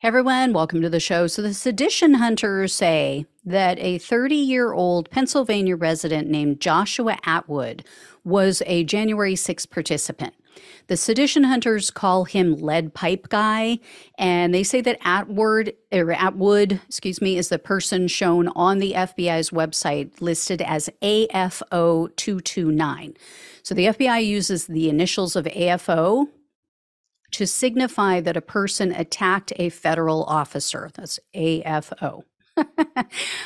Hey everyone, welcome to the show. So, the sedition hunters say that a 30 year old Pennsylvania resident named Joshua Atwood was a January 6 participant. The sedition hunters call him Lead Pipe Guy, and they say that Atwood, or Atwood, excuse me, is the person shown on the FBI's website listed as AFO 229. So the FBI uses the initials of AFO to signify that a person attacked a federal officer. That's AFO.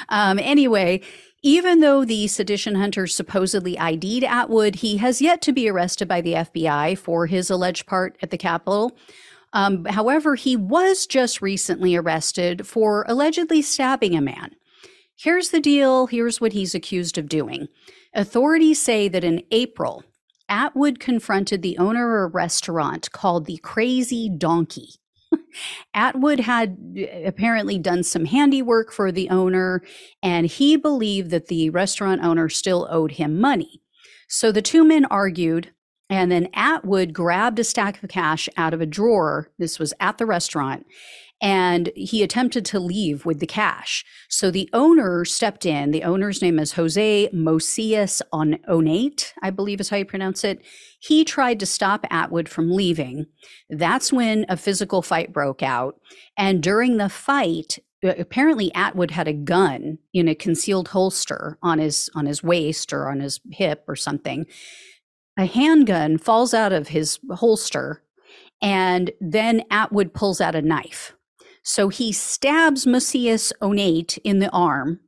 um, anyway, even though the sedition hunter supposedly ID'd Atwood, he has yet to be arrested by the FBI for his alleged part at the Capitol. Um, however, he was just recently arrested for allegedly stabbing a man. Here's the deal. Here's what he's accused of doing. Authorities say that in April, Atwood confronted the owner of a restaurant called the Crazy Donkey. Atwood had uh, apparently done some handiwork for the owner, and he believed that the restaurant owner still owed him money. So the two men argued, and then Atwood grabbed a stack of cash out of a drawer. This was at the restaurant and he attempted to leave with the cash. So the owner stepped in. The owner's name is Jose Macias on Onate, I believe is how you pronounce it. He tried to stop Atwood from leaving. That's when a physical fight broke out. And during the fight, apparently Atwood had a gun in a concealed holster on his on his waist or on his hip or something. A handgun falls out of his holster and then Atwood pulls out a knife so he stabs Macias Onate in the arm,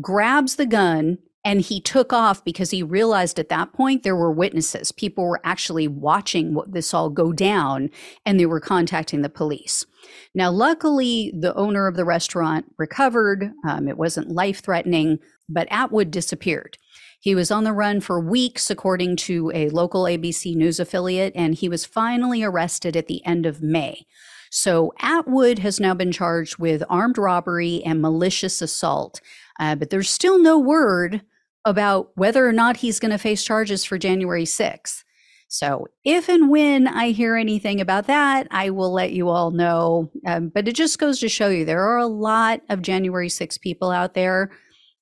grabs the gun, and he took off because he realized at that point there were witnesses. People were actually watching what this all go down and they were contacting the police. Now, luckily, the owner of the restaurant recovered. Um, it wasn't life threatening, but Atwood disappeared. He was on the run for weeks, according to a local ABC News affiliate, and he was finally arrested at the end of May. So Atwood has now been charged with armed robbery and malicious assault, uh, but there's still no word about whether or not he's going to face charges for January 6th. So, if and when I hear anything about that, I will let you all know. Um, but it just goes to show you there are a lot of January 6 people out there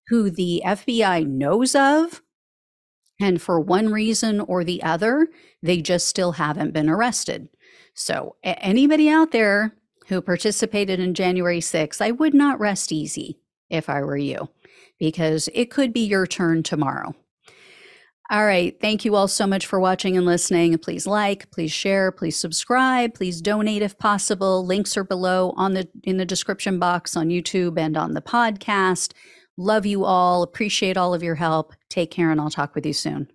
who the FBI knows of. And for one reason or the other, they just still haven't been arrested. So, anybody out there who participated in January 6th, I would not rest easy if I were you, because it could be your turn tomorrow. All right. Thank you all so much for watching and listening. Please like, please share, please subscribe, please donate if possible. Links are below on the in the description box on YouTube and on the podcast. Love you all. Appreciate all of your help. Take care and I'll talk with you soon.